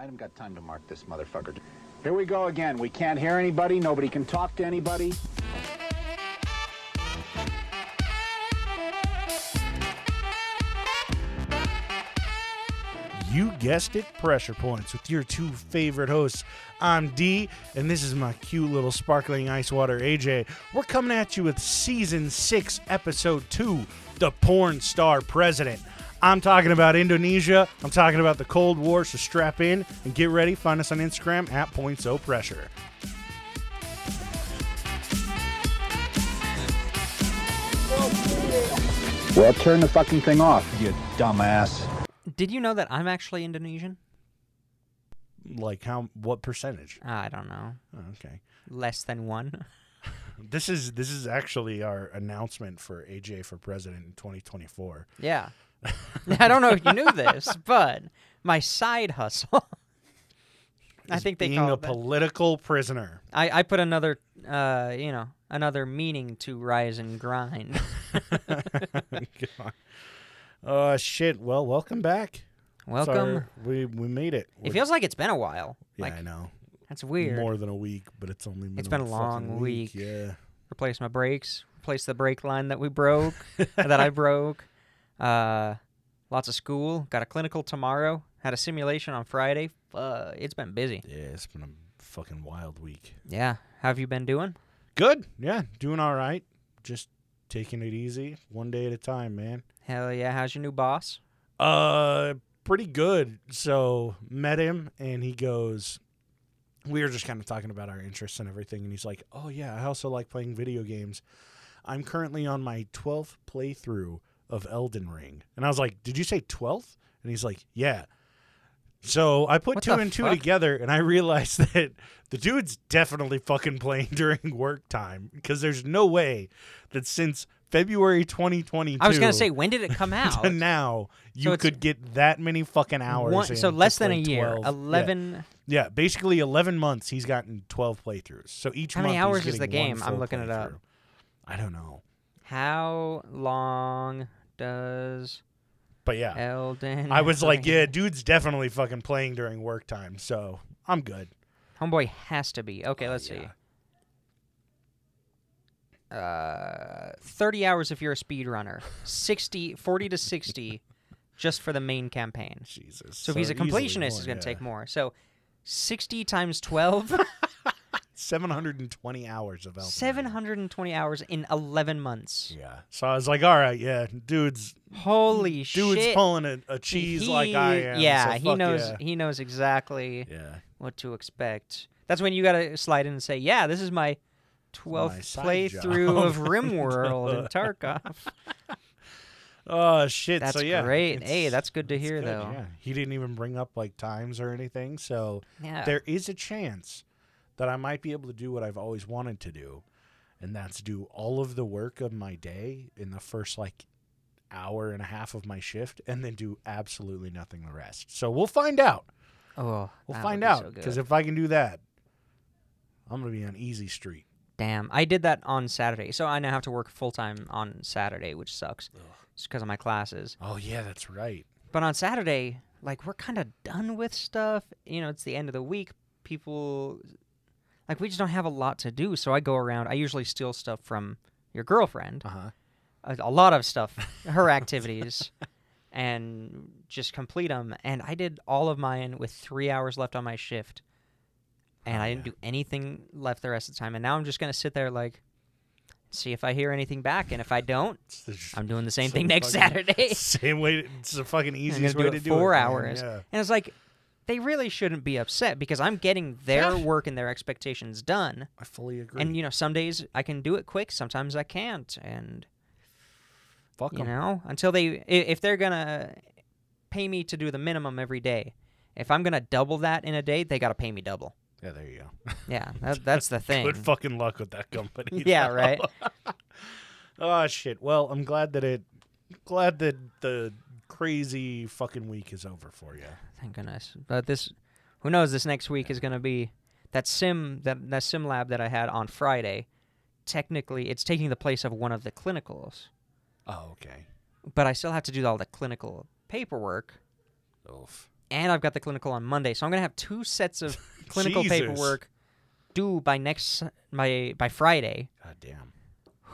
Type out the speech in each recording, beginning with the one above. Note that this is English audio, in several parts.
I haven't got time to mark this motherfucker. Here we go again. We can't hear anybody. Nobody can talk to anybody. You guessed it, Pressure Points with your two favorite hosts. I'm D, and this is my cute little sparkling ice water AJ. We're coming at you with season six, episode two The Porn Star President. I'm talking about Indonesia. I'm talking about the Cold War, so strap in and get ready. Find us on Instagram at Point So Pressure. Well, turn the fucking thing off, you dumbass. Did you know that I'm actually Indonesian? Like, how, what percentage? Ah, I don't know. Oh, okay. Less than one. This is this is actually our announcement for AJ for president in 2024. Yeah. I don't know if you knew this, but my side hustle. I think they being call a it that. political prisoner. I, I put another, uh, you know, another meaning to rise and grind. Oh shit! Well, welcome back. Welcome. Sorry, we we made it. It feels like it's been a while. yeah, like I know. that's weird. More than a week, but it's only been It's been a long week. Yeah. Replace my brakes. Replace the brake line that we broke. that I broke. Uh, lots of school. Got a clinical tomorrow. Had a simulation on Friday. Uh, it's been busy. Yeah, it's been a fucking wild week. Yeah. How have you been doing? Good. Yeah, doing all right. Just taking it easy, one day at a time, man. Hell yeah. How's your new boss? Uh, pretty good. So met him, and he goes. We were just kind of talking about our interests and everything, and he's like, "Oh yeah, I also like playing video games. I'm currently on my 12th playthrough of Elden Ring." And I was like, "Did you say 12th?" And he's like, "Yeah." So I put What two and two fuck? together, and I realized that the dude's definitely fucking playing during work time because there's no way that since February 2022 I was gonna say, when did it come out? to now you it's- could get that many fucking hours. One- in so less than a year. 12. Yeah. Eleven. Yeah. basically 11 months. He's gotten 12 playthroughs. So each How month many hours is the game? I'm looking it up. I don't know, How long does but yeah, Elden? I was like, yeah, dude's definitely fucking playing during work time. So I'm good. Homeboy has to be. Okay, let's Oh, yeah. see. Uh, 30 hours if you're a speedrunner. 60, 40 to 60 just for the main campaign. Jesus. So, if he's a completionist, more, it's going to yeah. take more. So 60 times 12, 720 hours of Elden Ring. 720 hours in 11 months. Yeah. So I was like, all right, yeah, dude's Holy dude's shit. pulling a, a cheese like I am. Yeah, so he knows Yeah. he knows exactly yeah. what to expect. That's when you got to slide in and say, "Yeah, this is my 12th side playthrough job." of RimWorld in Tarkov." Oh shit! That's so yeah, great. Hey, that's good to it's hear, good, though. Yeah, he didn't even bring up like times or anything. So Yeah. there is a chance that I might be able to do what I've always wanted to do, and that's do all of the work of my day in the first like hour and a half of my shift, and then do absolutely nothing the rest. So we'll find out. oh, We'll find so out because good. if I can do that, I'm gonna be on easy street. damn, I did that on Saturday, so I now have to work full time on Saturday, which sucks, just because of my classes. Oh yeah, that's right. But on Saturday, like we're kind of done with stuff. You know, it's the end of the week. People like we just don't have a lot to do. So I go around. I usually steal stuff from your girlfriend. Uh huh. A, a lot of stuff, her activities, and just complete them. And I did all of mine with three hours left on my shift, and Oh, I didn't yeah. do anything left the rest of the time. And now I'm just gonna sit there like. See if I hear anything back, and if I don't, I'm doing the same So thing next fucking- Saturday. Same way. It's the fucking easiest gonna way do to do four it. man. hours. Yeah. And it's like they really shouldn't be upset because I'm getting their Yeah. work and their expectations done. I fully agree. And you know, some days I can do it quick, sometimes I can't. And Fuck you 'em. know, until they if they're gonna pay me to do the minimum every day, if I'm gonna double that in a day, they gotta pay me double. Yeah, there you go. Yeah, that, that's the thing. Good fucking luck with that company. Yeah, right. oh shit. Well, I'm glad that it. Glad that the crazy fucking week is over for you. Thank goodness. But this, who knows? This next week is gonna be that sim that that sim lab that I had on Friday. Technically, it's taking the place of one of the clinicals. Oh, okay. but I still have to do all the clinical paperwork. Oof. and I've got the clinical on Monday. So I'm gonna have two sets of clinical Jesus. paperwork due by next my by Friday. God damn.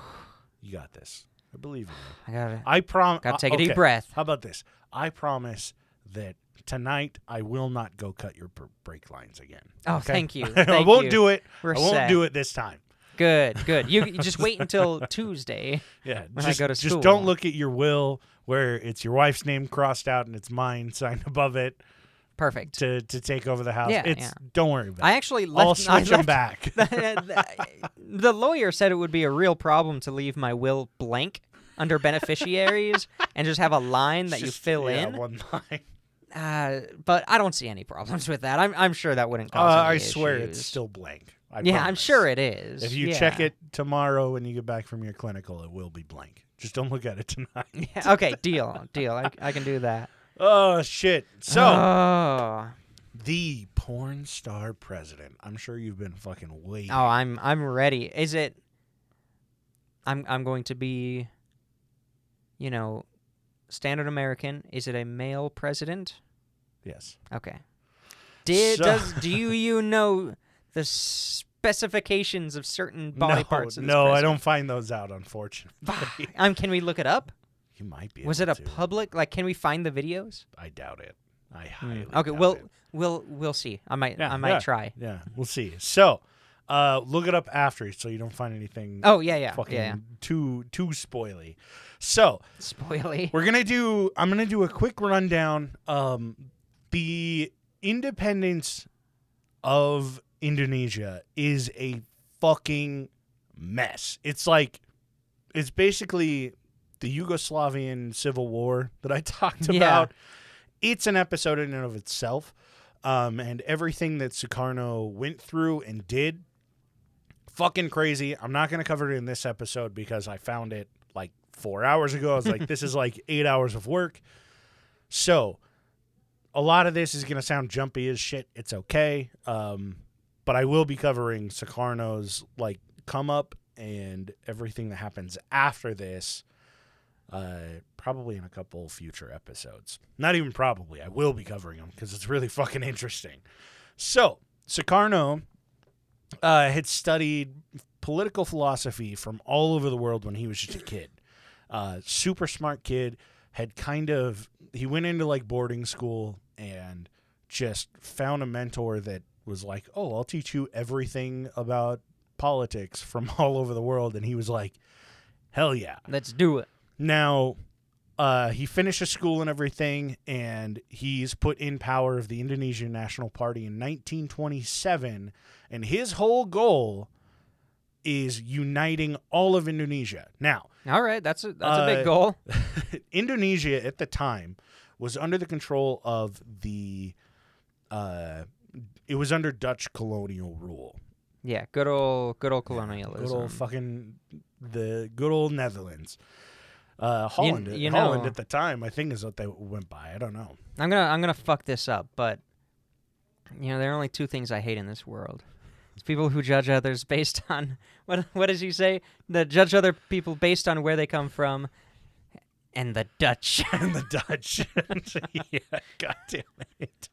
You got this. I believe you. I gotta I promise. gotta take a uh, deep breath. How about this? I promise that tonight I will not go cut your br- brake lines again. Oh, okay? thank you. I won't you. do it. We're I won't set. do it this time. Good, good. You, you just wait until Tuesday. Yeah, When I go to school. just don't look at your will where it's your wife's name crossed out and it's mine signed above it Perfect. to to take over the house. Yeah, it's yeah. don't worry about I it. I actually left. I'll switch them back. the, the lawyer said it would be a real problem to leave my will blank under beneficiaries and just have a line that you Just- fill yeah, in. one line. Uh, but I don't see any problems with that. I'm, I'm sure that wouldn't Uh, cause any I swear it's still blank. I yeah, I'm sure it is. If you check it tomorrow when you get back from your clinical, it will be blank. Just don't look at it tonight. Yeah, okay, deal, deal. I, I can do that. Oh shit! So oh, the porn star president. I'm sure you've been fucking waiting. oh, I'm I'm ready. Is it? I'm I'm going to be. You know, standard American. Is it a male president? Yes. Okay. Did So- does do you, you know the specifications of certain body no, parts? Of this no, I don't find those out. Unfortunately, Um, can we look it up? you might be. Was it a to. public? Like, can we find the videos? I doubt it. I Hmm. highly. Okay, doubt we'll it. we'll we'll see. I might Yeah, I might yeah. try. Yeah, we'll see. So, uh, look it up after, so you don't find anything. Oh yeah yeah fucking yeah. yeah. too too spoily. So Spoily. we're gonna do. I'm gonna do a quick rundown. Um, the independence of Indonesia is a fucking mess. It's like it's basically the Yugoslavian civil war that I talked Yeah. about. It's an episode in and of itself. Um, and everything that Sukarno went through and did, fucking crazy. I'm not going to cover it in this episode because I found it like four hours ago. I was like, this is like eight hours of work. So, a lot of this is going to sound jumpy as shit. It's okay. Um, but I will be covering Sukarno's like come up and everything that happens after this. Uh, probably in a couple future episodes. Not even probably. I will be covering them because it's really fucking interesting. So, Sukarno uh, had studied political philosophy from all over the world when he was just a kid. Uh, super smart kid. Had kind of he went into like boarding school and just found a mentor that was like, "Oh, I'll teach you everything about politics from all over the world." And he was like, "Hell yeah!" Let's do it. Now, uh, he finishes school and everything, and he's put in power of the Indonesian National Party in 1927. And his whole goal is uniting all of Indonesia. Now, All right, that's a that's a Uh, big goal. Indonesia at the time was under the control of the. Uh, it was under Dutch colonial rule. Yeah, good old good old colonialism. Good old fucking the good old Netherlands. Uh, Holland, you Holland know- at the time, I think is what they went by. I don't know. I'm gonna I'm gonna fuck this up, but you know there are only two things I hate in this world. It's people who judge others based on what what does he say? The judge other people based on where they come from, and the Dutch. and the Dutch. yeah, god damn it.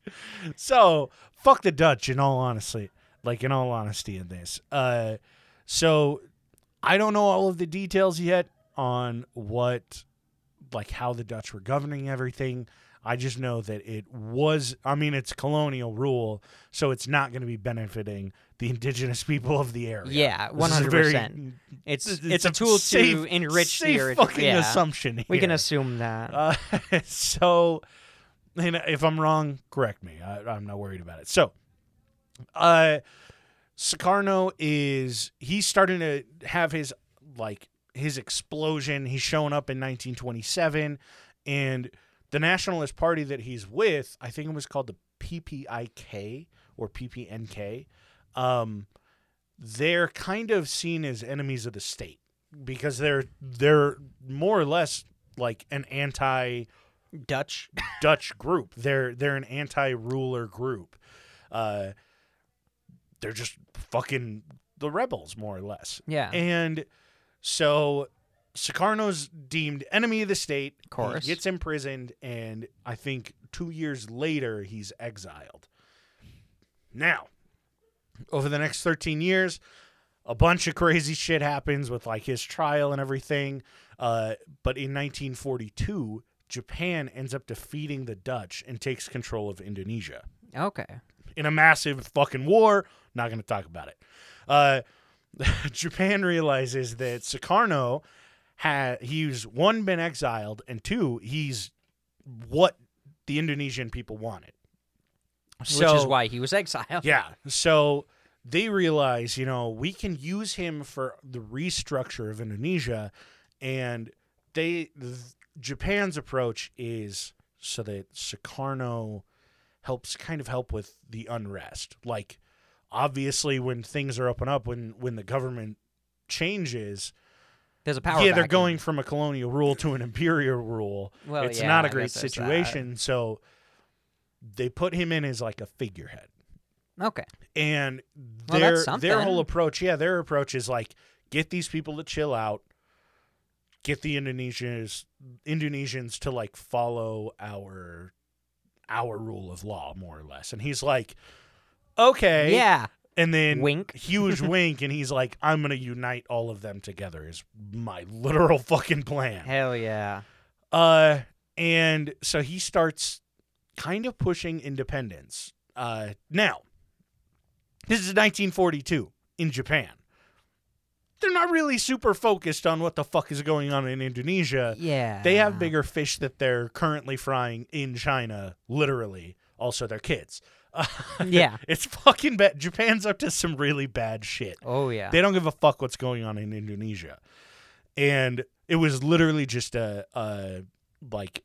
So fuck the Dutch. In all honesty, like in all honesty, in this. Uh, so I don't know all of the details yet on what, like how the Dutch were governing everything. I just know that it was. I mean, it's colonial rule, so it's not going to be benefiting the indigenous people of the area. yeah, This is a hundred very- percent. It's it's it's a tool safe- to enrich safe the fucking yeah. assumption. We can assume that. Uh, so, and if I'm wrong, correct me. I, I'm not worried about it. So, uh, Sukarno is he's starting to have his like his explosion. He's showing up in 1927, and the Nationalist Party that he's with, I think it was called the PPIK or PPNK. Um, they're kind of seen as enemies of the state because they're they're more or less like an anti Dutch. Dutch group. They're they're an anti-ruler group. Uh, they're just fucking the rebels, more or less. Yeah. And so Sukarno's deemed enemy of the state. Of course. He gets imprisoned, and I think two years later, he's exiled. Now, over the next 13 years, a bunch of crazy shit happens with like his trial and everything. Uh, but in 1942, Japan ends up defeating the Dutch and takes control of Indonesia Okay. in a massive fucking war. Not going to talk about it. Uh, Japan realizes that Sukarno had he's one been exiled and two he's what the Indonesian people wanted. Which is why he was exiled. Yeah. So they realize, you know, we can use him for the restructure of Indonesia, and they th- Japan's approach is so that Sukarno helps kind of help with the unrest. Like, obviously, when things are and up, when when the government changes, There's a power. yeah, they're vacuum. going from a colonial rule to an imperial rule. Well, it's yeah, not a I great guess there's that. situation. So they put him in as like a figurehead Okay. and Well, their that's their whole approach yeah their approach is like get these people to chill out get the indonesians indonesians to like follow our our rule of law more or less and he's like okay Yeah. and then Wink. huge wink and he's like i'm gonna unite all of them together is my literal fucking plan Hell yeah. uh, and so he starts kind of pushing independence. Uh, now, this is 1942 in Japan. They're not really super focused on what the fuck is going on in Indonesia. Yeah. They have bigger fish that they're currently frying in China, literally. Also, their kids. Yeah. it's fucking bad. Japan's up to some really bad shit. Oh yeah. They don't give a fuck what's going on in Indonesia. And it was literally just a, a like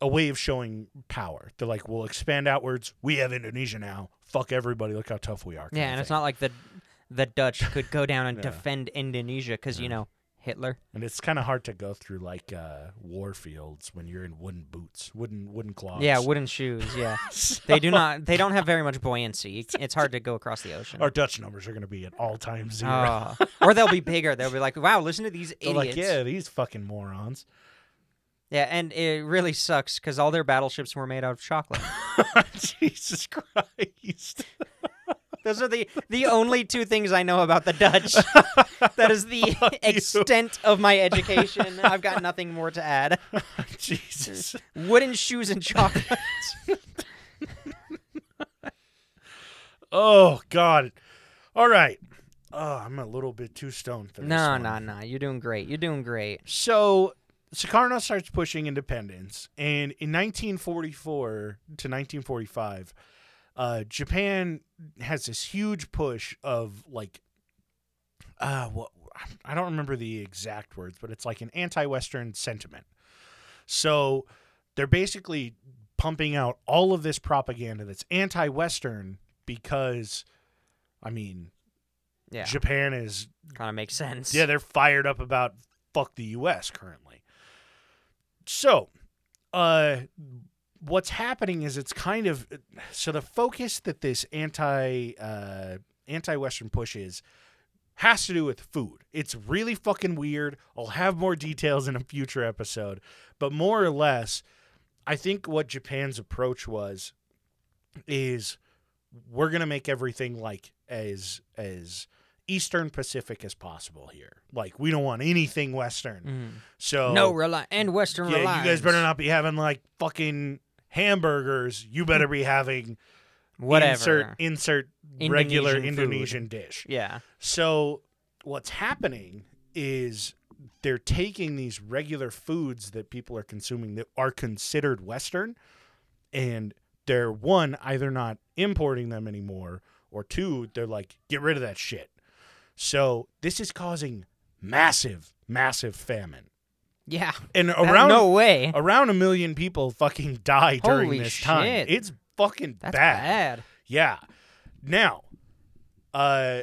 a way of showing power. They're like, we'll expand outwards. We have Indonesia now. Fuck everybody. Look how tough we are. yeah, and it's not like the the Dutch could go down and Yeah. defend Indonesia because you know Hitler. And it's kind of hard to go through like uh, war fields when you're in wooden boots, wooden wooden claws. Yeah, wooden shoes. Yeah. So- They do not. They don't have very much buoyancy. It's hard to go across the ocean. Our Dutch numbers are going to be at all time zero. Oh. or they'll be bigger. They'll be like, "Wow, listen to these idiots." like, yeah, these fucking morons. Yeah, and it really sucks because all their battleships were made out of chocolate. Jesus Christ. Those are the the only two things I know about the Dutch. that is the extent of my education. I've got nothing more to add. Jesus. Wooden shoes and chocolate. Oh God. All right. Oh, I'm a little bit too stoned for this. no, one. no, no. You're doing great. You're doing great. So Sukarno starts pushing independence, and in 1944 to 1945, uh, Japan has this huge push of like, uh, what I don't remember the exact words, but it's like an anti-Western sentiment. So they're basically pumping out all of this propaganda that's anti-Western because, I mean, Yeah, Japan is kind of makes sense. yeah, they're fired up about fuck the U.S. currently. So, uh, what's happening is it's kind of so the focus that this anti uh, anti Western push is has to do with food. It's really fucking weird. I'll have more details in a future episode, but more or less, I think what Japan's approach was is we're gonna make everything like as as Eastern Pacific as possible here. Like we don't want anything Western. Mhm. So No rely and Western yeah, reliance. you guys better not be having like fucking hamburgers. You better be having Whatever. insert insert regular Indonesian food. Indonesian dish. Yeah. So what's happening is they're taking these regular foods that people are consuming that are considered Western, and they're one either not importing them anymore, or two they're like get rid of that shit. So this is causing massive, massive famine, Yeah. and around no way. around a million people fucking die during Holy this time. shit. It's fucking That's bad. bad. Yeah. Now, uh,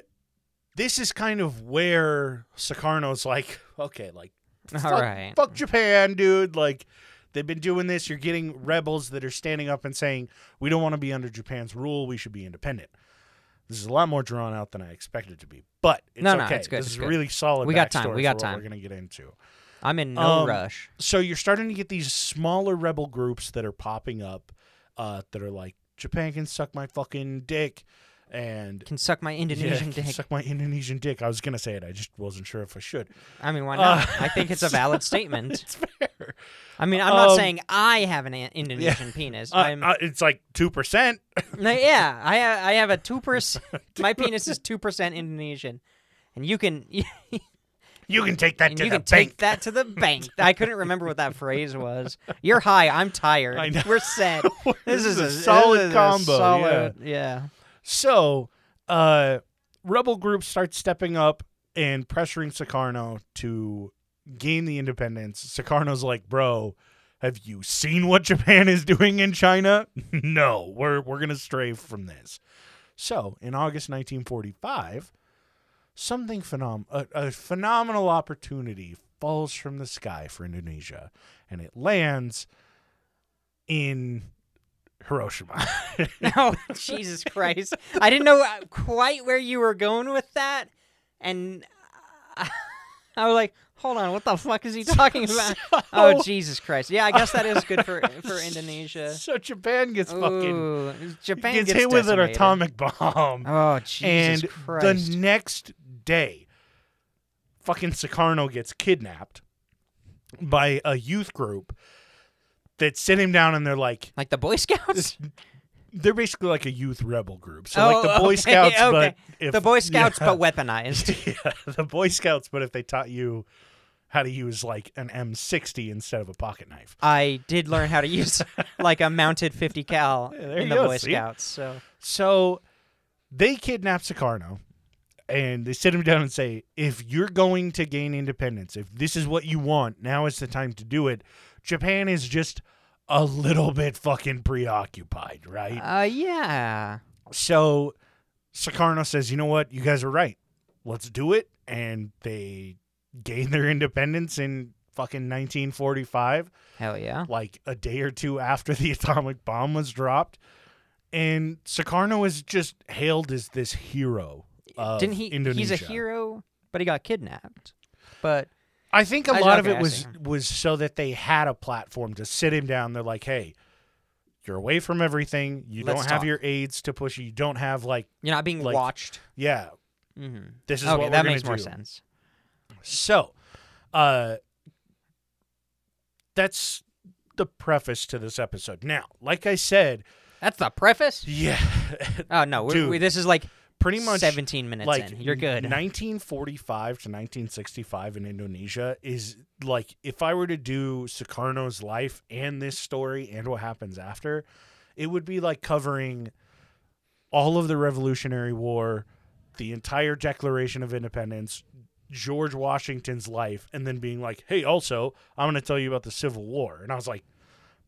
this is kind of where Sukarno's like, okay, like, All fuck, right. fuck Japan, dude. Like, they've been doing this. You're getting rebels that are standing up and saying, we don't want to be under Japan's rule. We should be independent. This is a lot more drawn out than I expected it to be, but it's No, no, okay. it's good, This it's is good. really solid. We got time, we got time. We're gonna get into. I'm in no Um, rush. So you're starting to get these smaller rebel groups that are popping up, uh, that are like Japan can suck my fucking dick, and Can suck my Indonesian yeah, can dick. suck my Indonesian dick. I was gonna say it. I just wasn't sure if I should. I mean, why Uh, not? I think it's a valid statement. It's fair. I mean, I'm not Um, saying I have an Indonesian penis. Uh, I'm uh, it's like two percent. Yeah, I I have a two percent. my penis is two percent Indonesian, and you can you You can take that to can the take bank. that to the bank. I couldn't remember what that phrase was. You're high. I'm tired. We're set. This, is, a this solid is a combo. solid- yeah. So, uh, rebel groups start stepping up and pressuring Sukarno to gain the independence. Sukarno's like, "Bro, have you seen what Japan is doing in China? no, we're we're gonna stray from this." So, in August 1945, something phenom- a, a phenomenal opportunity falls from the sky for Indonesia, and it lands in Hiroshima. No, Jesus Christ! I didn't know uh, quite where you were going with that, and I, I was like, "Hold on, what the fuck is he talking about?" Oh, Jesus Christ! Yeah, I guess that is good for for Indonesia. So Japan gets fucking Ooh, Japan gets, gets, hit with an atomic bomb. Oh, Jesus and Christ! the next day, fucking Sukarno gets kidnapped by a youth group that sit him down and they're like, like the Boy Scouts. they're basically like a youth rebel group. So like the Oh, Boy okay, Scouts, but if, the Boy Scouts, yeah. but weaponized. yeah, the Boy Scouts, but if they taught you how to use like an M60 instead of a pocket knife. I did learn how to use like a mounted 50 cal Yeah, in the go, Boy see? Scouts. So So they kidnap Sukarno and they sit him down and say, if you're going to gain independence, if this is what you want, now is the time to do it. Japan is just a little bit fucking preoccupied, right? uh, yeah. So Sukarno says, you know what? You guys are right. Let's do it. And they gain their independence in fucking 1945 Hell yeah. like a day or two after the atomic bomb was dropped. And Sukarno is just hailed as this hero Didn't he? Indonesia. He's a hero, but he got kidnapped. But I think a I- lot of it was was so that they had a platform to sit him down. They're like, "Hey, you're away from everything. You Let's don't have talk." your aides to push you. You don't have like, you're not being Like- watched. yeah, Mm-hmm. this is Okay, what we're that makes more do." sense. So, uh, that's the preface to this episode. Now, like I said, That's the preface. yeah, Oh no, we, we, this is like pretty much 17 minutes like in. You're good. 1945 to 1965 in Indonesia is like if I were to do Sukarno's life and this story and what happens after, it would be like covering all of the Revolutionary War, the entire Declaration of Independence, George Washington's life, and then being like, "Hey, also, I'm going to tell you about the Civil War." And I was like,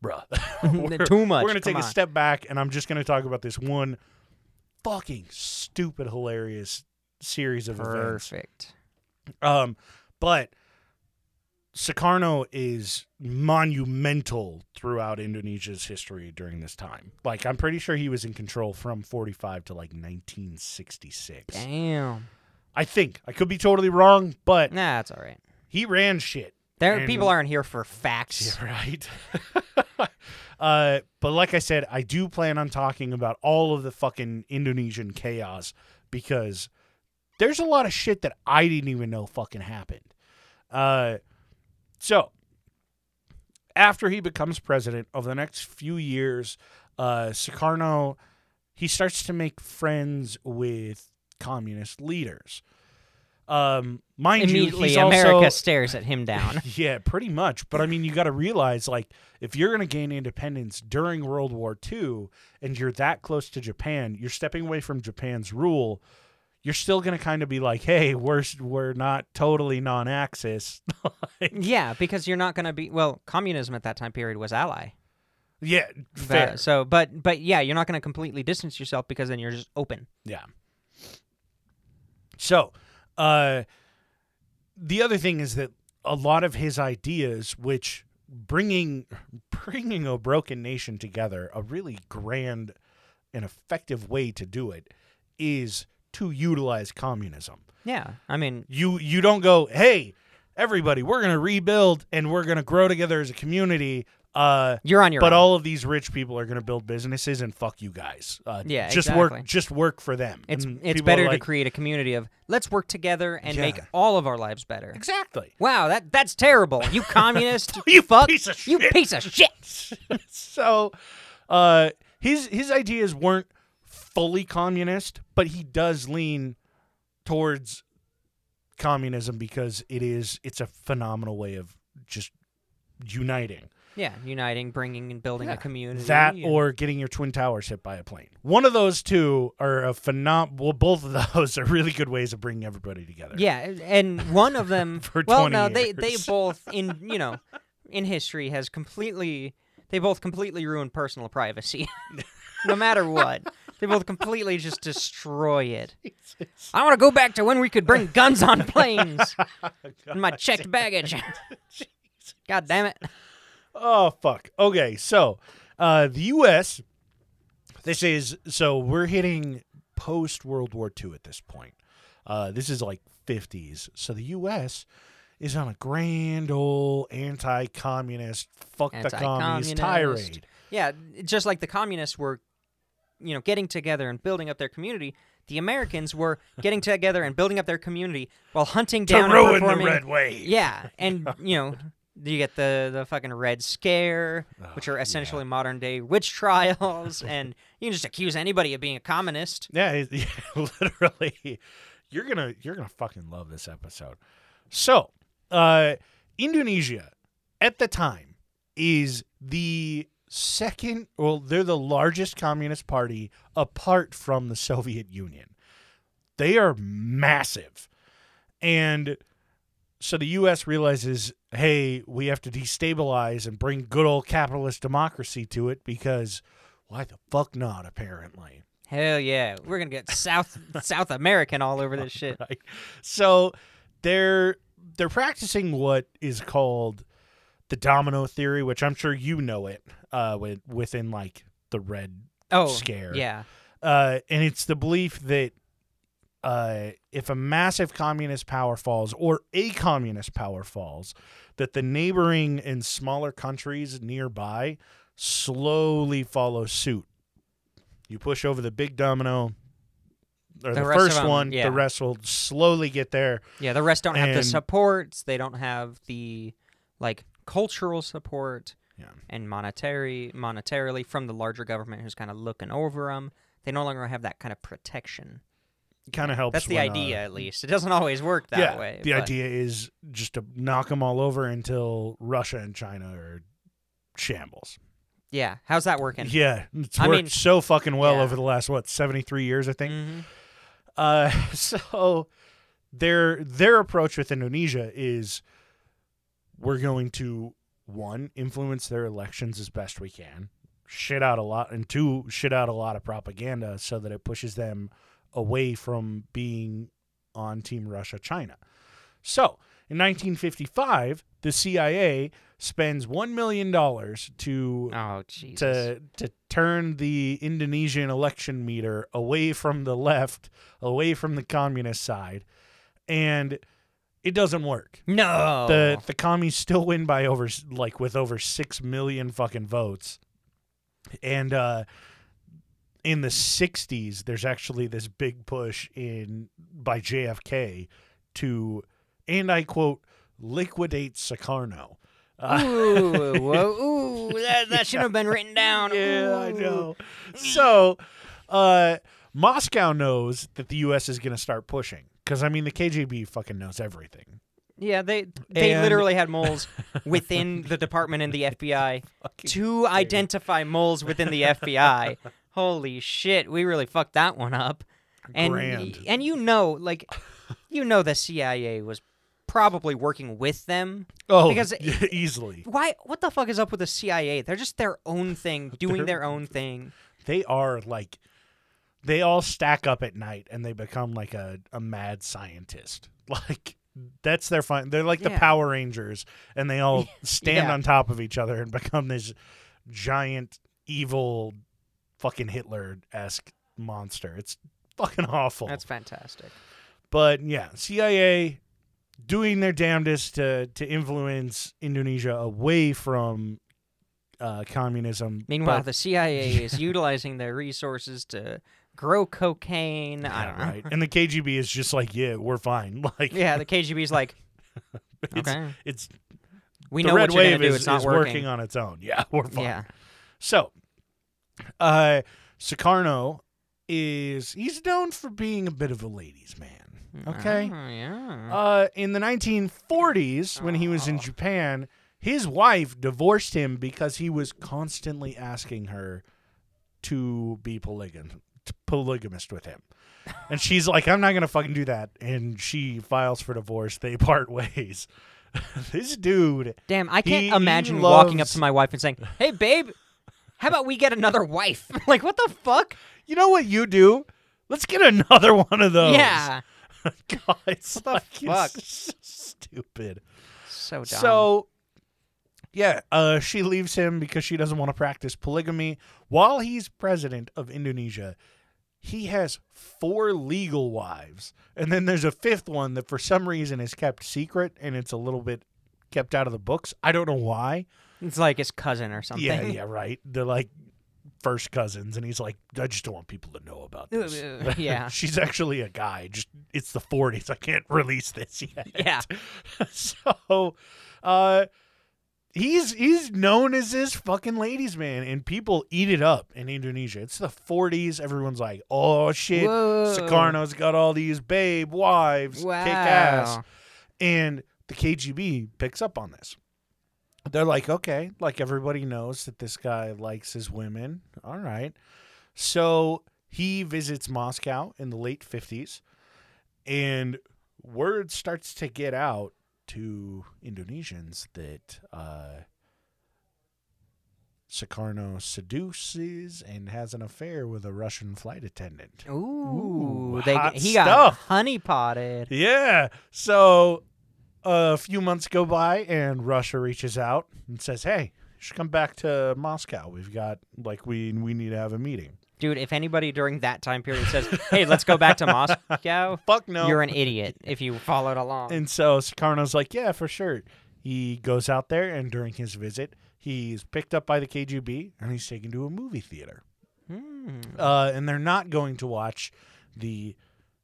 "Bruh, we're, Too much, We're going to take come a step back, and I'm just going to talk about this one fucking stupid, hilarious series of events." Perfect. Um, but Sukarno is monumental throughout Indonesia's history during this time. Like, I'm pretty sure he was in control from 45 to like 1966. Damn. I think. I could be totally wrong, but Nah, that's all right. he ran shit. There, And- people aren't here for facts. Yeah, right. uh, but like I said, I do plan on talking about all of the fucking Indonesian chaos because there's a lot of shit that I didn't even know fucking happened. Uh, so after he becomes president over the next few years, uh, Sukarno he starts to make friends with communist leaders. Um, mind you, Immediately, he's America also, stares at him down. yeah, pretty much. But I mean, you got to realize, like, if you're going to gain independence during World War II and you're that close to Japan, you're stepping away from Japan's rule. You're still going to kind of be like, hey, we're we're not totally non-axis. yeah, because you're not going to be. Well, communism at that time period was ally. yeah, But- so, but but yeah, you're not going to completely distance yourself because then you're just open. Yeah. So, uh, the other thing is that a lot of his ideas, which bringing bringing a broken nation together, a really grand and effective way to do it, is to utilize communism. Yeah, I mean, You you don't go, hey, everybody, we're gonna rebuild and we're gonna grow together as a community. Uh, you're on your but own. all of these rich people are gonna build businesses and fuck you guys. Uh, Yeah, just exactly. work, just work for them. it's And it's better like, to create a community of let's work together and make all of our lives better. exactly. Wow, that that's terrible. You communist. You fuck. piece of You shit. piece of shit. so, uh, his his ideas weren't fully communist, but he does lean towards communism because it is it's a phenomenal way of just uniting. Yeah, uniting, bringing, and building Yeah. a community. That and- or getting your twin towers hit by a plane. One of those two are a phenomenal. Well, both of those are really good ways of bringing everybody together. yeah, and one of them. For well, 20 no, they they both in you know in history has completely they both completely ruined personal privacy. no matter what, they both completely just destroy it. I want to go back to when we could bring guns on planes and my checked baggage. God damn it! Oh fuck. Okay, so uh, the U.S. This is so we're hitting post World War II at this point. Uh, this is like 50s. So the U.S. is on a grand old anti-communist, fuck the communist Anti-communist. tirade. Yeah, just like the communists were, you know, getting together and building up their community. The Americans were getting together and building up their community while hunting To down and ruin the red wave. Yeah, and you know, you get the the fucking Red Scare, which Oh, are essentially modern day witch trials, and you can just accuse anybody of being a communist. Yeah, yeah, literally. You're gonna you're gonna fucking love this episode. So, uh, Indonesia at the time is the second. Well, they're the largest communist party apart from the Soviet Union. They are massive, and so the U.S. realizes, hey, we have to destabilize and bring good old capitalist democracy to it because why the fuck not? Apparently. Hell yeah, we're gonna get South South American all over this shit. right? So they're they're practicing what is called the domino theory, which I'm sure you know it uh, with, within like the red Oh, scare. yeah, uh, and it's the belief that uh, if a massive communist power falls or a communist power falls, that the neighboring and smaller countries nearby slowly follow suit. You push over the big domino, or The the, first them, one, yeah. the rest will slowly get there. yeah. The rest don't have the And- supports. They don't have the like cultural support Yeah. and monetary monetarily from the larger government who's kind of looking over them. They no longer have that kind of protection. Kind of helps. That's the when, uh, idea, at least. It doesn't always work that yeah, way. the but- idea is just to knock them all over until Russia and China are shambles. Yeah, how's that working? Yeah, it's I worked mean- so fucking well Yeah. over the last what seventy three years, I think. Mhm. Uh, so their their approach with Indonesia is we're going to one influence their elections as best we can, shit out a lot, and two shit out a lot of propaganda so that it pushes them away from being on Team Russia China. So in 1955, the CIA spends one million dollars to Oh, to to turn the Indonesian election meter away from the left, away from the communist side, and it doesn't work. no. The the commies still win by over like with over six million fucking votes, and uh, in the '60s, there's actually this big push in by JFK to, and I quote, liquidate Sukarno. Uh, ooh, whoa, ooh, that, that should have been written down. Yeah, I know. So, uh, Moscow knows that the U.S. is going to start pushing because I mean the KGB fucking knows everything. Yeah, they they And- literally had moles within the department and the FBI to identify moles within the FBI. Holy shit, we really fucked that one up. And Grand. and you know, like you know the CIA was probably working with them. Oh, Because- easily Why what the fuck is up with the CIA? They're just their own thing, doing They're- their own thing. they are like they all stack up at night and they become like a, a mad scientist. Like that's their fun. They're like the Power Rangers, and they all stand Yeah. on top of each other and become this giant evil fucking Hitler esque monster. It's fucking awful. That's fantastic. But yeah, CIA doing their damnedest to to influence Indonesia away from uh, communism. Meanwhile, but- the CIA is utilizing their resources to grow cocaine. I don't know. right. And the KGB is just like, yeah, we're fine. Like, Yeah, the KGB's like, it's, okay, it's we the know red what wave gonna do. is, It's not is working. on its own. Yeah, we're fine. Yeah, So, uh, Sukarno is he's known for being a bit of a ladies' man. Okay. Oh, yeah. Uh, in the 1940s, when he was in Oh. Japan, his wife divorced him because he was constantly asking her to be polygam- polygamist with him. And she's like, I'm not going to fucking do that. And she files for divorce. They part ways. this dude, Damn, I can't he imagine walking up loves- to my wife and saying, "Hey, babe, how about we get another wife?" like, what the fuck? you know what you do? Let's get another one of those. Yeah, God, it's What the fuck? Stupid. so dumb. So, yeah, uh, she leaves him because she doesn't want to practice polygamy. While he's president of Indonesia, he has four legal wives, and then there's a fifth one that for some reason is kept secret, and it's a little bit kept out of the books. I don't know why. It's like his cousin or something. Yeah, yeah, right. They're like first cousins, and he's like, I just don't want people to know about this. yeah. She's actually a guy. Just it's the 40s. I can't release this yet. Yeah. so, uh, he's he's known as this fucking ladies man, and people eat it up in Indonesia. It's the 40s. Everyone's like, oh shit, Whoa. Sukarno's got all these babe wives, Wow. kick ass, and the KGB picks up on this. They're like, okay, like everybody knows that this guy likes his women. All right. So he visits Moscow in the late 50s, and word starts to get out to Indonesians that uh, Sukarno seduces and has an affair with a Russian flight attendant. Ooh, Ooh, they hot he got stuff. honey potted. Yeah. So a few months go by, and Russia reaches out and says, "Hey, you should come back to Moscow. We've got like we we need to have a meeting." Dude, if anybody during that time period says, "Hey, let's go back to Moscow," Fuck no. you're an idiot if you followed along. and so Sukarno's like, "Yeah, for sure." He goes out there, and during his visit, he's picked up by the KGB, and he's taken to a movie theater. Hmm. Uh, and they're not going to watch the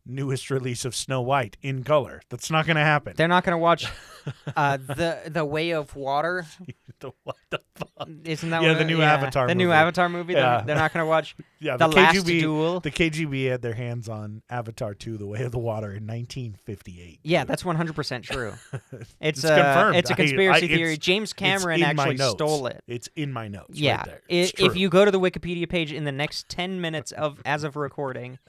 newest release of Snow White in color. That's not going to happen. They're not gonna watch uh, the the Way of Water. The- what the fuck? Isn't that Yeah, the new yeah, Avatar The new. Avatar movie. They're- Yeah. They're, not gonna watch Yeah, the, the, last KGB. duel. The KGB had their hands on Avatar 2: The Way of the Water in 1958. Yeah, that's 100 percent true. It's, It's uh, confirmed. It's a conspiracy I- theory. James Cameron actually stole it. It's in my notes. Yeah, right there. It's if you go to the Wikipedia page in the next 10 minutes of as of recording,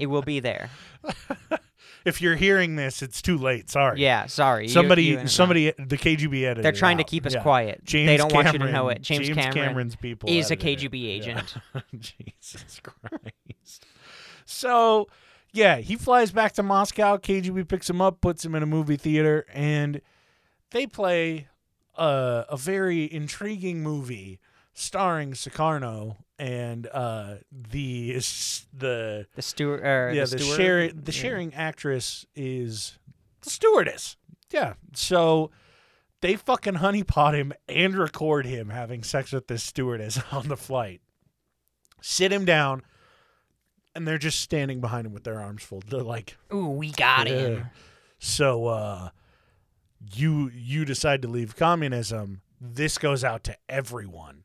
it will be there. if you're hearing this, it's too late. Sorry. Yeah, sorry. Somebody, you- somebody, the KGB edited. They're it trying to out. keep us Yeah. quiet. James they don't want you to Cameron- know it. James, Cameron Cameron's people is a edited it. KGB Yeah. agent. Jesus Christ. So, yeah, he flies back to Moscow. KGB picks him up, puts him in a movie theater, and they play a, a very intriguing movie starring Sukarno and uh, the the The steward. Er, yeah the, the, share, the Yeah. sharing actress is the stewardess. Yeah, so they fucking honeypot him and record him having sex with this stewardess on the flight. Sit him down, and they're just standing behind him with their arms folded. They're like, Ooh, we got Yeah. him. "So, uh, you you decide to leave communism. This goes out to everyone."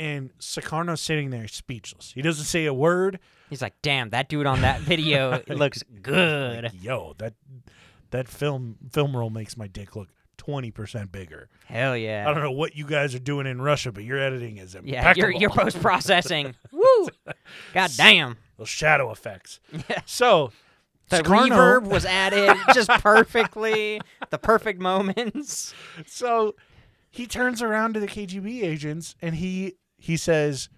And Sukarno's sitting there speechless. He doesn't say a word. He's like, damn, that dude on that video looks good. Like, Yo, that that film film roll makes my dick look twenty percent bigger. Hell yeah! I don't know what you guys are doing in Russia, but your editing is Yeah, impeccable. your your post processing. Woo! God damn. Those shadow effects. Yeah. So The Sukarno- reverb was added just perfectly. The perfect moments. So he turns around to the KGB agents and he he says,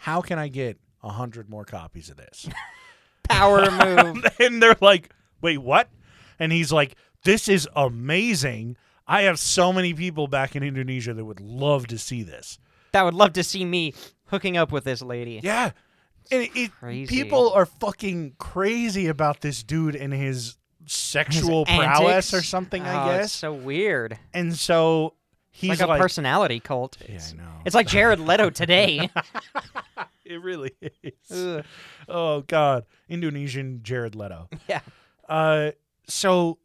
"How can I get a hundred more copies of this?" Power move. and they're like, "Wait, what?" And he's like, "This is amazing. I have so many people back in Indonesia that would love to see this." That would love to see me hooking up with this lady. Yeah. and it, it- people are fucking crazy about this dude and his sexual His prowess antics. or something. Oh, I it's guess. so weird. and so he's like a personality cult. Yeah, It's, I know. it's like Jared Leto today. It really is. Ugh. Oh God, Indonesian Jared Leto. yeah. Uh, so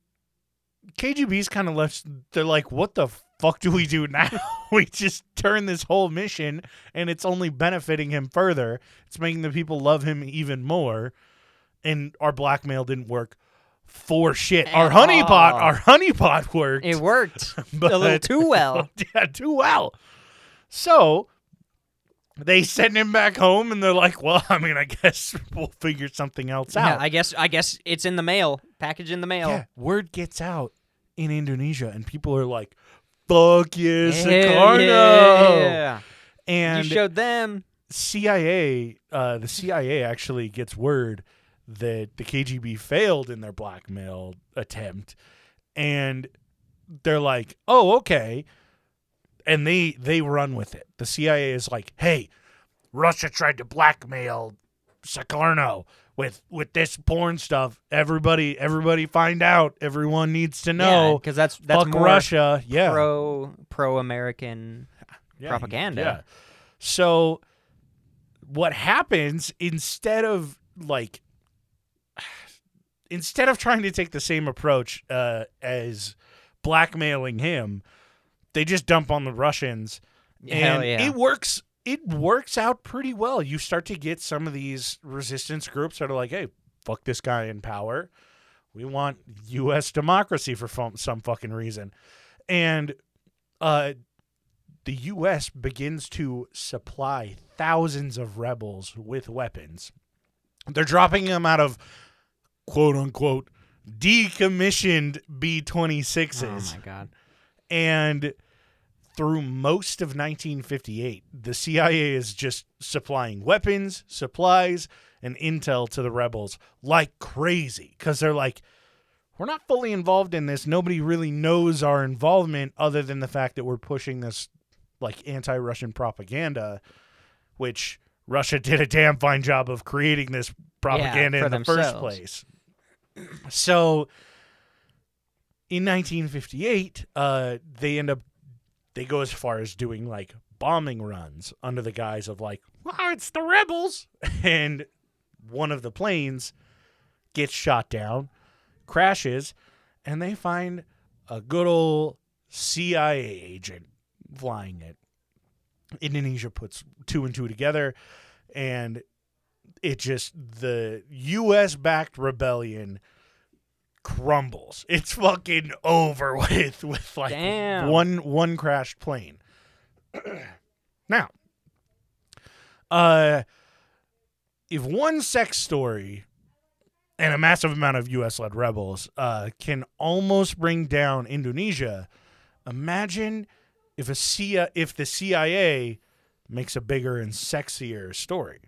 KGB's kind of left. They're like, "What the fuck do we do now? we just turn this whole mission, and it's only benefiting him further. It's making the people love him even more, and our blackmail didn't work." For shit, our honeypot, all. our honeypot worked. It worked But- a little too well. yeah, too well. So they send him back home, and they're like, "Well, I mean, I guess we'll figure something else out." Yeah, out." I guess I guess it's in the mail. Package in the mail. Yeah, word gets out in Indonesia, and people are like, "Fuck yes, Hell Sukarno!" yeah. And you showed them. CIA, uh, the CIA actually gets word that the KGB failed in their blackmail attempt, and they're like, "Oh, okay," and they they run with it. The CIA is like, "Hey, Russia tried to blackmail Sukarno with with this porn stuff. Everybody, everybody, find out. Everyone needs to know. because that's that's Fuck Russia. Yeah, pro pro American. Yeah, propaganda. Yeah. So what happens instead of like instead of trying to take the same approach uh, as blackmailing him, they just dump on the Russians. And yeah. it works it works out pretty well. You start to get some of these resistance groups that are like, "Hey, fuck this guy in power. We want U.S. democracy for fun- some fucking reason," and uh, the U.S. begins to supply thousands of rebels with weapons. They're dropping them out of quote unquote decommissioned B 26s Oh my god. and through most of 1958, the CIA is just supplying weapons, supplies, and intel to the rebels like crazy because they're like, we're not fully involved in this. Nobody really knows our involvement other than the fact that we're pushing this like anti Russian propaganda, which Russia did a damn fine job of creating this propaganda for in the first place. So in 1958, uh, they end up they go as far as doing like bombing runs under the guise of like, "Wow, it's the rebels," and one of the planes gets shot down, crashes, and they find a good old CIA agent flying it. Indonesia puts two and two together, and it just the U.S. backed rebellion crumbles. It's fucking over with with like Damn. one one crashed plane. now, uh, if one sex story and a massive amount of U.S. led rebels uh, can almost bring down Indonesia, imagine if a CIA, if the CIA makes a bigger and sexier story.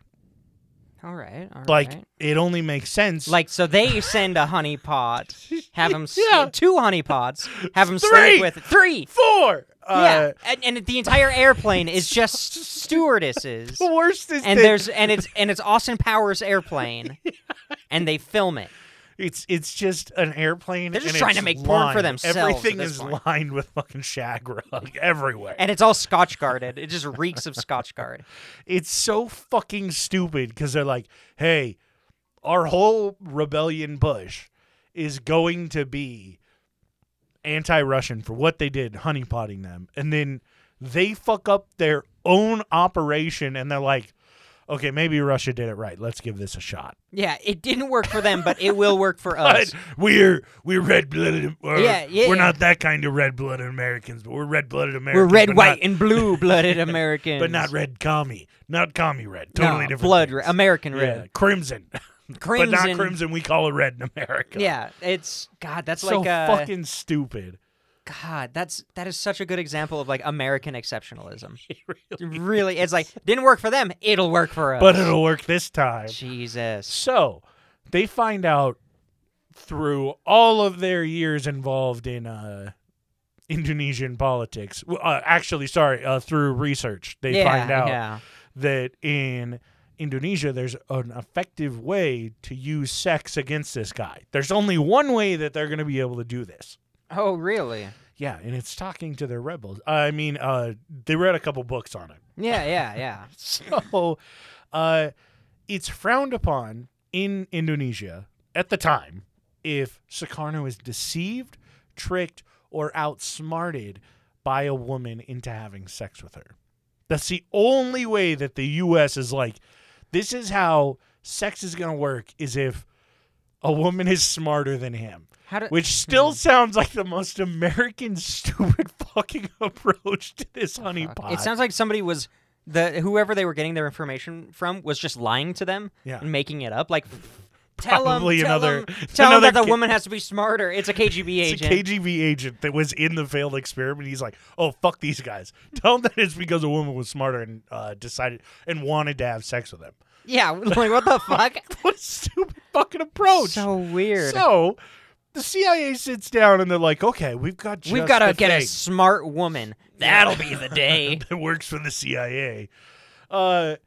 All right. All Like right. it only makes sense. Like so, they send a honeypot, have them Yeah. two honeypots, have them Three! sleep with three. four. yeah, Uh, and, and the entire airplane is just stewardesses, the worst is and that there's and it's and it's Austin Powers airplane, and they film it. It's it's just an airplane. They're just and trying to make porn for themselves Everything is point. lined with fucking shag rug everywhere. And it's all Scotch guarded. It just reeks of Scotch guard. it's so fucking stupid because they're like, hey, our whole rebellion push is going to be anti-Russian for what they did, honeypotting them, and then they fuck up their own operation, and they're like, okay, maybe Russia did it right. Let's give this a shot. Yeah, it didn't work for them, but it will work for us. we're we're red blooded. Yeah, yeah. We're not that kind of red blooded Americans, but we're red blooded Americans. We're red, white, not- and blue blooded Americans. but not red commie, not commie red. No, Totally different. blood red, American Yeah, red. crimson. Crimson. But not crimson. We call it red in America. Yeah, it's God. That's so like uh, fucking stupid. God. That's that is such a good example of like American exceptionalism. Really. really, it's like didn't work for them. It'll work for us. But it'll work this time. Jesus. So they find out through all of their years involved in uh, Indonesian politics. Uh, actually, sorry, uh, through research, they yeah, find out Yeah. that in Indonesia, there's an effective way to use sex against this guy. There's only one way that they're going to be able to do this. Oh, really? Yeah, and it's talking to their rebels. I mean, uh, they read a couple books on it. Yeah, yeah, yeah. So, uh, it's frowned upon in Indonesia at the time if Sukarno is deceived, tricked, or outsmarted by a woman into having sex with her. That's the only way that the U.S. is like, this is how sex is going to work, is if a woman is smarter than him. How do, Which still sounds like the most American stupid fucking approach to this honeypot. It sounds like somebody was the whoever they were getting their information from was just lying to them Yeah. and making it up. Like, tell Probably them, tell another- them, tell another that the woman has to be smarter. It's a KGB It's agent. a KGB agent that was in the failed experiment. He's like, "Oh fuck these guys! Tell them that it's because a woman was smarter and uh, decided and wanted to have sex with them." Yeah, like what the fuck? What a stupid fucking approach! so weird. So, the CIA sits down and they're like, "Okay, we've got just We've got to get a smart woman. That'll be the day. that works for the CIA." Uh,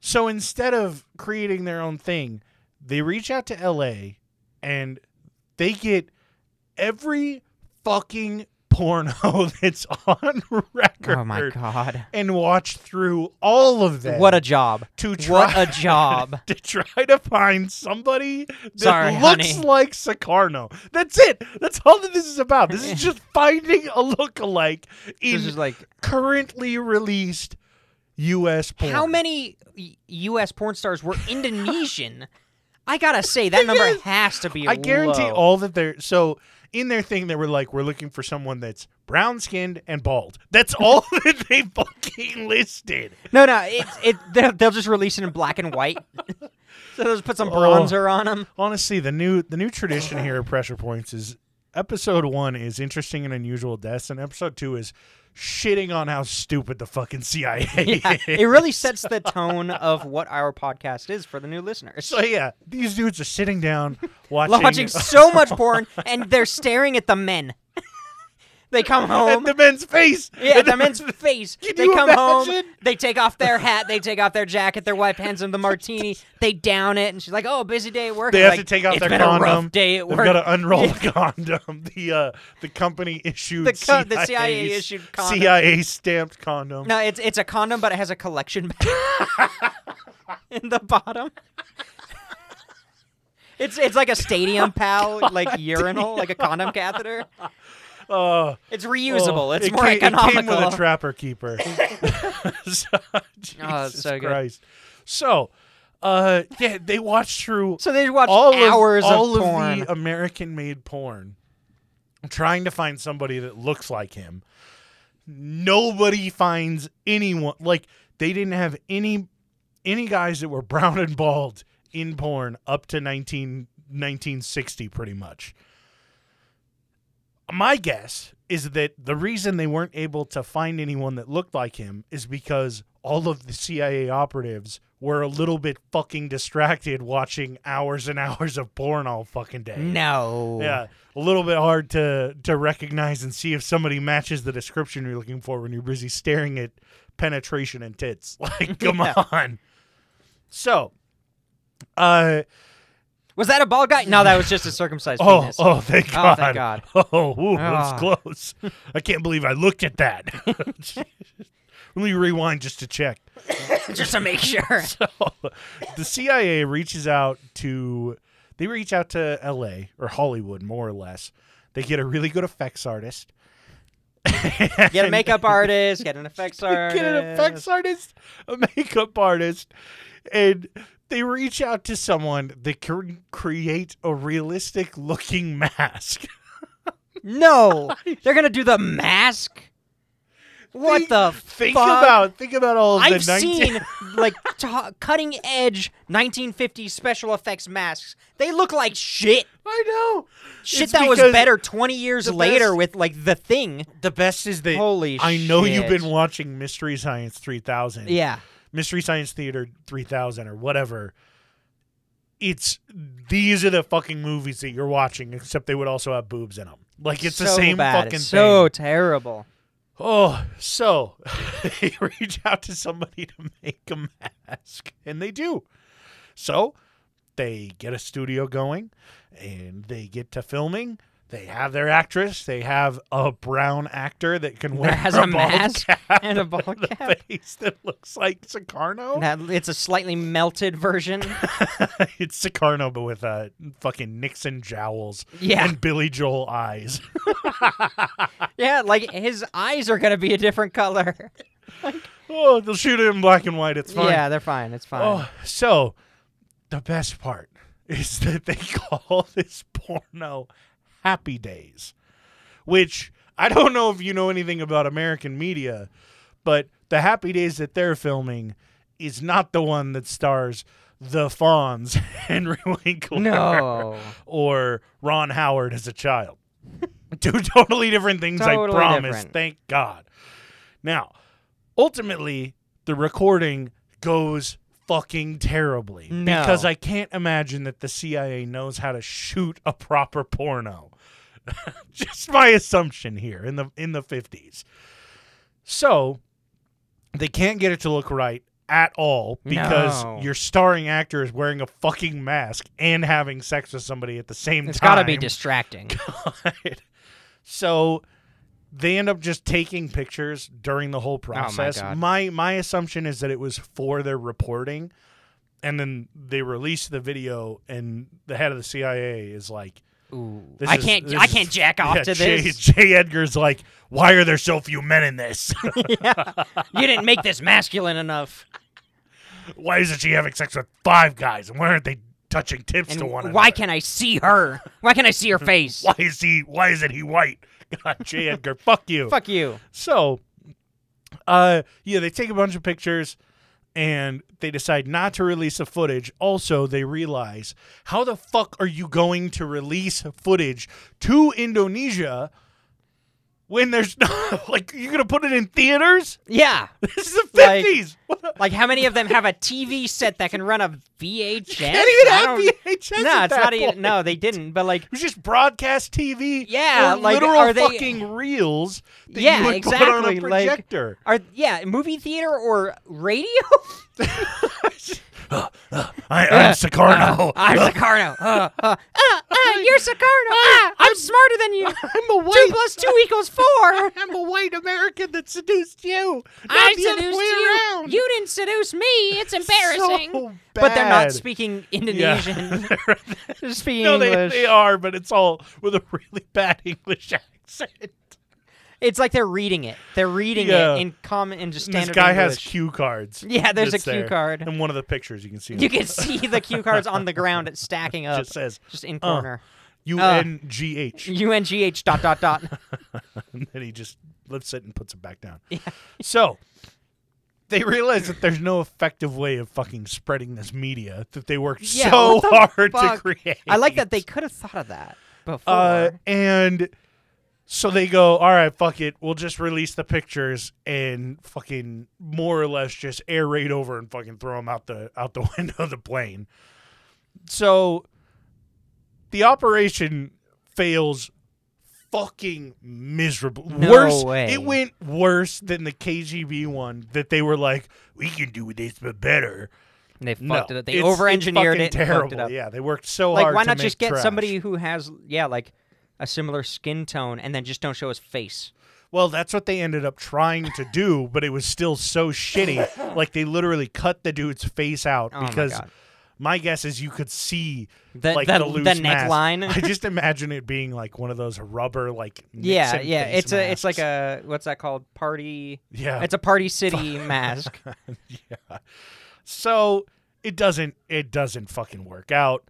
so instead of creating their own thing, they reach out to LA and they get every fucking porno that's on record oh my god. and watch through all of them What a job. to try What a job. to try to find somebody that Sorry, looks honey. like Sukarno. That's it. That's all that this is about. This is just finding a lookalike in This is like currently released U.S. porn. how many U.S. porn stars were Indonesian? I gotta say that number has to be. I guarantee low. all that they're so in their thing they were like we're looking for someone that's brown skinned and bald. That's all that they fucking listed. No, no, it, it they'll, they'll just release it in black and white. so they'll just put some Oh. bronzer on them. Honestly, the new the new tradition here at Pressure Points is episode one is interesting and unusual deaths, and episode two is shitting on how stupid the fucking CIA Yeah, is. it really sets the tone of what our podcast is for the new listeners. So yeah, these dudes are sitting down watching, Watching so much porn, and they're staring at the men. They come at home. the men's face. Yeah, at the men's face. Can they come home. They take off their hat. They take off their jacket. Their wife hands them the martini. They down it, and she's like, "Oh, busy day at work." They I'm have like, to take "It's their condom. Day at work. They've got to unroll the condom. The uh, the company issued The co- the CIA CIA issued condom. CIA stamped condom. No, it's it's a condom, but it has a collection bag in the bottom. It's it's like a stadium pal, like urinal, like a condom catheter. Uh, It's reusable. oh, it's it more came, economical. It came with a trapper keeper. so, Jesus Oh, so good. Christ. So, uh, yeah, they watched through so they watch all hours of, all of porn. the American-made porn, trying to find somebody that looks like him. Nobody finds anyone like they didn't have any any guys that were brown and bald in porn up to 19, 1960 pretty much. My guess is that the reason they weren't able to find anyone that looked like him is because all of the CIA operatives were a little bit fucking distracted watching hours and hours of porn all fucking day. no. Yeah, a little bit hard to to recognize and see if somebody matches the description you're looking for when you're busy staring at penetration and tits. Like, come Yeah. on. So, uh, Was that a bald guy? No, that was just a circumcised oh, penis. oh, thank God. Oh, God. thank God. Oh, ooh, that's ah. close. I can't believe I looked at that. Let me rewind just to check. just to make sure. So, the CIA reaches out to they reach out to LA or Hollywood more or less. They get a really good effects artist. Get a makeup artist. Get an effects artist. Get an effects artist, a makeup artist, and they reach out to someone that can create a realistic looking mask. No, they're gonna do the mask. What think, the think fuck? about think about all of I've the 19 seen like ta cutting edge 1950s special effects masks. They look like shit. I know. Shit It's that was better 20 years later best- with like the thing. The best is that Holy I know you've been watching Mystery Science 3000. Yeah. Mystery Science Theater 3000 or whatever. It's these are the fucking movies that you're watching, except they would also have boobs in them. Like it's so the same bad. fucking it's so thing. terrible. Oh, so they reach out to somebody to make a mask, and they do. So they get a studio going, and they get to filming. They have their actress. They have a brown actor that can wear That has a, a mask cap and a bald with cap. face that looks like Sukarno. That it's a slightly melted version. it's Sukarno, but with uh, fucking Nixon jowls Yeah. and Billy Joel eyes. yeah, like his eyes are gonna be a different color. oh, they'll shoot it in black and white. It's fine. Yeah, they're fine. It's fine. Oh, so the best part is that they call this porno Happy Days, which I don't know if you know anything about American media, but the Happy Days that they're filming is not the one that stars the Fonz, Henry Winkler, No. or Ron Howard as a child. Two totally different things, I promise. different. Thank God. Now, ultimately, the recording goes fucking terribly No. because I can't imagine that the CIA knows how to shoot a proper porno. Just my assumption here in the in the 50s. So, they can't get it to look right at all because No. your starring actor is wearing a fucking mask and having sex with somebody at the same It's time. It's got to be distracting. God. So they end up just taking pictures during the whole oh process. Oh God. my my assumption is that it was for their reporting, and then they released the video, and the head of the CIA is like, Ooh. This I is- can't. this I is- can't jack off yeah, to J, this. J. Edgar's like, why are there so few men in this? You didn't make this masculine enough. why isn't she having sex with five guys, and why aren't they touching tips And to one why another? can I see her? Why can't I see her face? Why is he? Why isn't he white? God, J. Edgar, fuck you. Fuck you. So, uh, yeah, they take a bunch of pictures and they decide not to release the footage. Also, they realize how the fuck are you going to release footage to Indonesia when there's not like you're gonna put it in theaters? Yeah. This is the Like- fifties. The- Like how many of them have a TV set that can run a VHS? can't even have VHS. No, it's not even. No, they didn't. But like, It was just broadcast TV. Yeah, like, literal are they- fucking reels that Yeah, you would exactly, put on a like- are yeah, movie theater or radio? I, I'm Sukarno. I'm Sukarno. Uh, uh, uh, uh, you're Sukarno. Ah, I'm smarter than you. I'm a Two white. plus two equals four. I'm a white American that seduced you. Not I the other seduced way you. around. You didn't seduce me. It's embarrassing. So but they're not bad. speaking Yeah. Indonesian. they're speaking no, they, they are, but it's all with a really bad English accent. It's like they're reading it. They're reading Yeah. it in common in just And this standard guy has English. cue cards. Yeah, there's a that's cue there. card. In one of the pictures, you can see. You can see the cue cards on the ground It's stacking up, just says just in uh, corner. U N G H, UNGH dot dot dot. and then he just lifts it and puts it back down. So they realize that there's no effective way of fucking spreading this media that they worked Yeah, so what the hard to create. I like that they could have thought of that before. Uh, and so they go, all right, fuck it. We'll just release the pictures and fucking more or less just air raid over and fucking throw them out the out the window of the plane. So the operation fails fucking miserable. No worse, way. it went worse than the KGB one that they were like, we can do this but better. And they No, fucked it up. They over-engineered it. fucking and fucked Terrible. it up. Yeah, they worked so Like, hard. why to not just get trash. somebody who has, yeah, like a similar skin tone, and then just don't show his face? Well, that's what they ended up trying to do, but it was still so shitty. Like they literally cut the dude's face out Oh my because God. my guess is you could see The like the, the, loose the mask. neckline. I just imagine it being like one of those rubber like yeah, Nixon yeah. face It's a it's like masks. a what's that called? Party. yeah It's a party city mask. yeah. So it doesn't it doesn't fucking work out,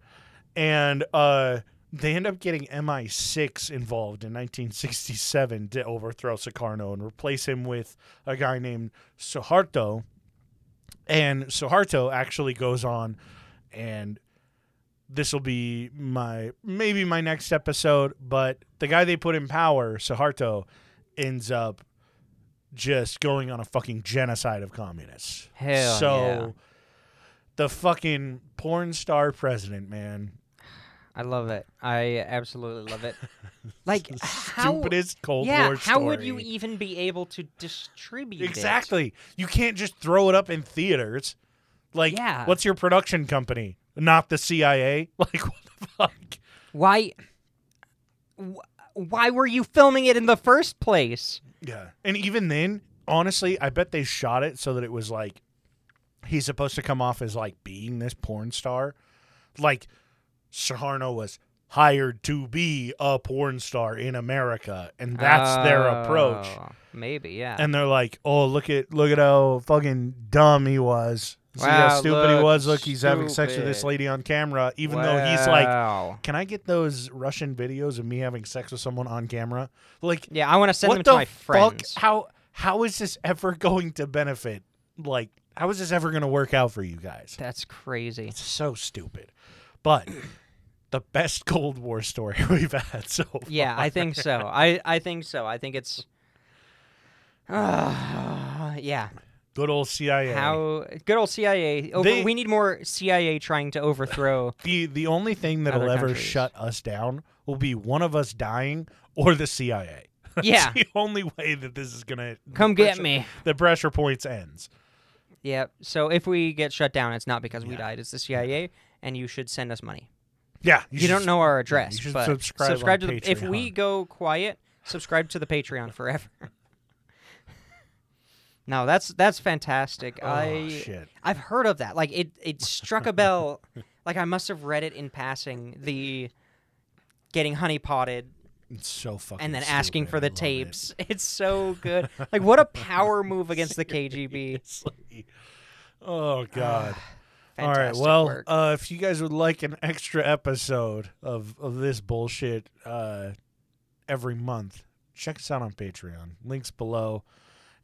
and uh, they end up getting MI6 involved in 1967 to overthrow Sukarno and replace him with a guy named Suharto. And Suharto actually goes on, and this will be my maybe my next episode. But the guy they put in power, Suharto, ends up just going on a fucking genocide of communists. Hell so yeah. the fucking porn star president, man. I love it. I absolutely love it. Like how? stupidest Cold yeah, War how would you even be able to distribute it? Exactly. You can't just throw it up in theaters. Like, Yeah. what's your production company? Not the CIA? Like, what the fuck? Why? wh- Why were you filming it in the first place? Yeah. And even then, honestly, I bet they shot it so that it was like he's supposed to come off as like being this porn star. Like Suharno was hired to be a porn star in America, and that's their oh, approach. Oh, Maybe, yeah. And they're like, "Oh, look at look at how fucking dumb he was. See how stupid he was. Look, he's having sex with this lady on camera, even though he's like." Wow. Can I get those Russian videos of me having sex with someone on camera? Like, Yeah, I want to send them the to my fuck? friends. How how is this ever going to benefit? Like, how is this ever going to work out for you guys? That's crazy. It's so stupid. But the best Cold War story we've had so far. Yeah, I think so. I I think so. I think it's. Uh, yeah. Good old CIA. How good old CIA. Over, They- we need more CIA trying to overthrow. the the only thing that'll ever countries. shut us down will be one of us dying or the CIA. Yeah. the only way that this is gonna Come the get pressure- me. The pressure points ends. Yeah. So if we get shut down, it's not because we Yeah. died. It's the CIA, and you should send us money. Yeah, You, should don't know our address, but subscribe on to the. If we go quiet, subscribe to the Patreon forever. no, that's that's fantastic. Oh, I shit. I've heard of that. Like it it struck a bell. like I must have read it in passing. The getting honey potted It's so fucking. and then asking stupid. for I the love it. tapes. It's so good. Like what a power move against the KGB. Oh god. Ah. All right. Well, work. uh, if you guys would like an extra episode of of this bullshit uh, every month, check us out on Patreon. Links below.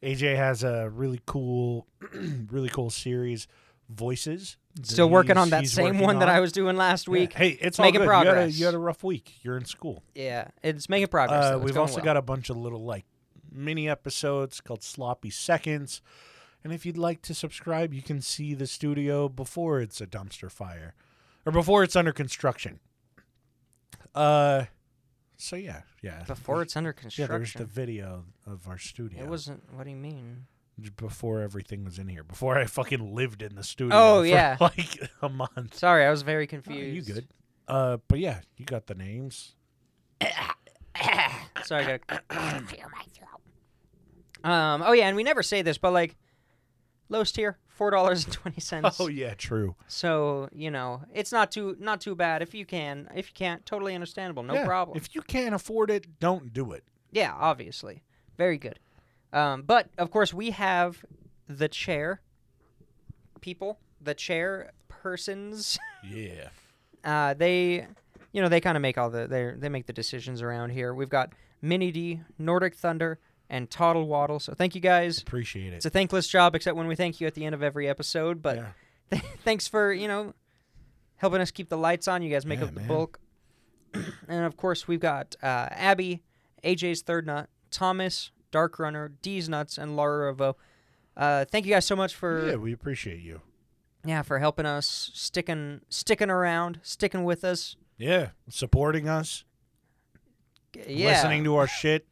AJ has a really cool, really cool series, Voices. Still working on that same one that. I was doing last Yeah. week. Hey, it's Making all good. You had, a, progress. you had a rough week. You're in school. Yeah, it's making progress. Uh. It's we've also well. got a bunch of little like mini episodes called Sloppy Seconds. And if you'd like to subscribe, you can see the studio before it's a dumpster fire or before it's under construction. Uh, so yeah, yeah. before it's under construction. yeah, there's the video of our studio. It wasn't. What do you mean? before everything was in here. Before I fucking lived in the studio. Oh, yeah. like a month. Sorry, I was very Oh, confused. you good? Uh, but yeah, you got the names. Sorry, I gotta clear my throat. Um. Oh yeah, and we never say this, but like, lowest tier, four dollars and twenty cents. Oh yeah, true. So you know, it's not too not too bad if you can. If you can't, totally understandable. No Yeah, problem. If you can't afford it, don't do it. Yeah, obviously. Very good. Um, but of course, we have the chair people, the chair persons. Yeah. Uh, they, you know, they kind of make all the they they make the decisions around here. We've got Mini D, Nordic Thunder, and Toddle Waddle. So thank you guys. Appreciate it. It's a thankless job, except when we thank you at the end of every episode. But yeah. thanks for you know helping us keep the lights on. You guys make Yeah, up the man. bulk. and of course, we've got uh, Abby, AJ's third nut, Thomas, Dark Runner, D's nuts, and Laura Revo. Uh, thank you guys so much for yeah, we appreciate you. yeah for helping us sticking sticking around, sticking with us. Yeah, supporting us, Yeah, listening to our shit,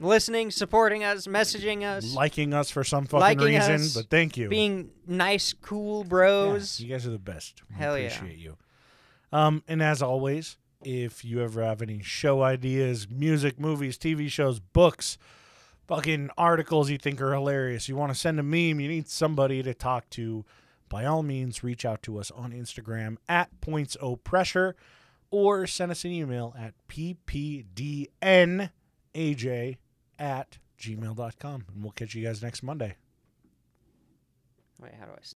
listening, supporting us, messaging us, liking us for some fucking Liking reason. us, but thank you. being nice, cool Yeah, bros. you guys are the best. We Hell yeah. appreciate you. Um, and as always, if you ever have any show ideas, music, movies, TV shows, books, fucking articles you think are hilarious, you want to send a meme, you need somebody to talk to, by all means, reach out to us on Instagram at points o pressure or send us an email at ppdnaj at gmail.com. And we'll catch you guys next Monday. Wait, how do I?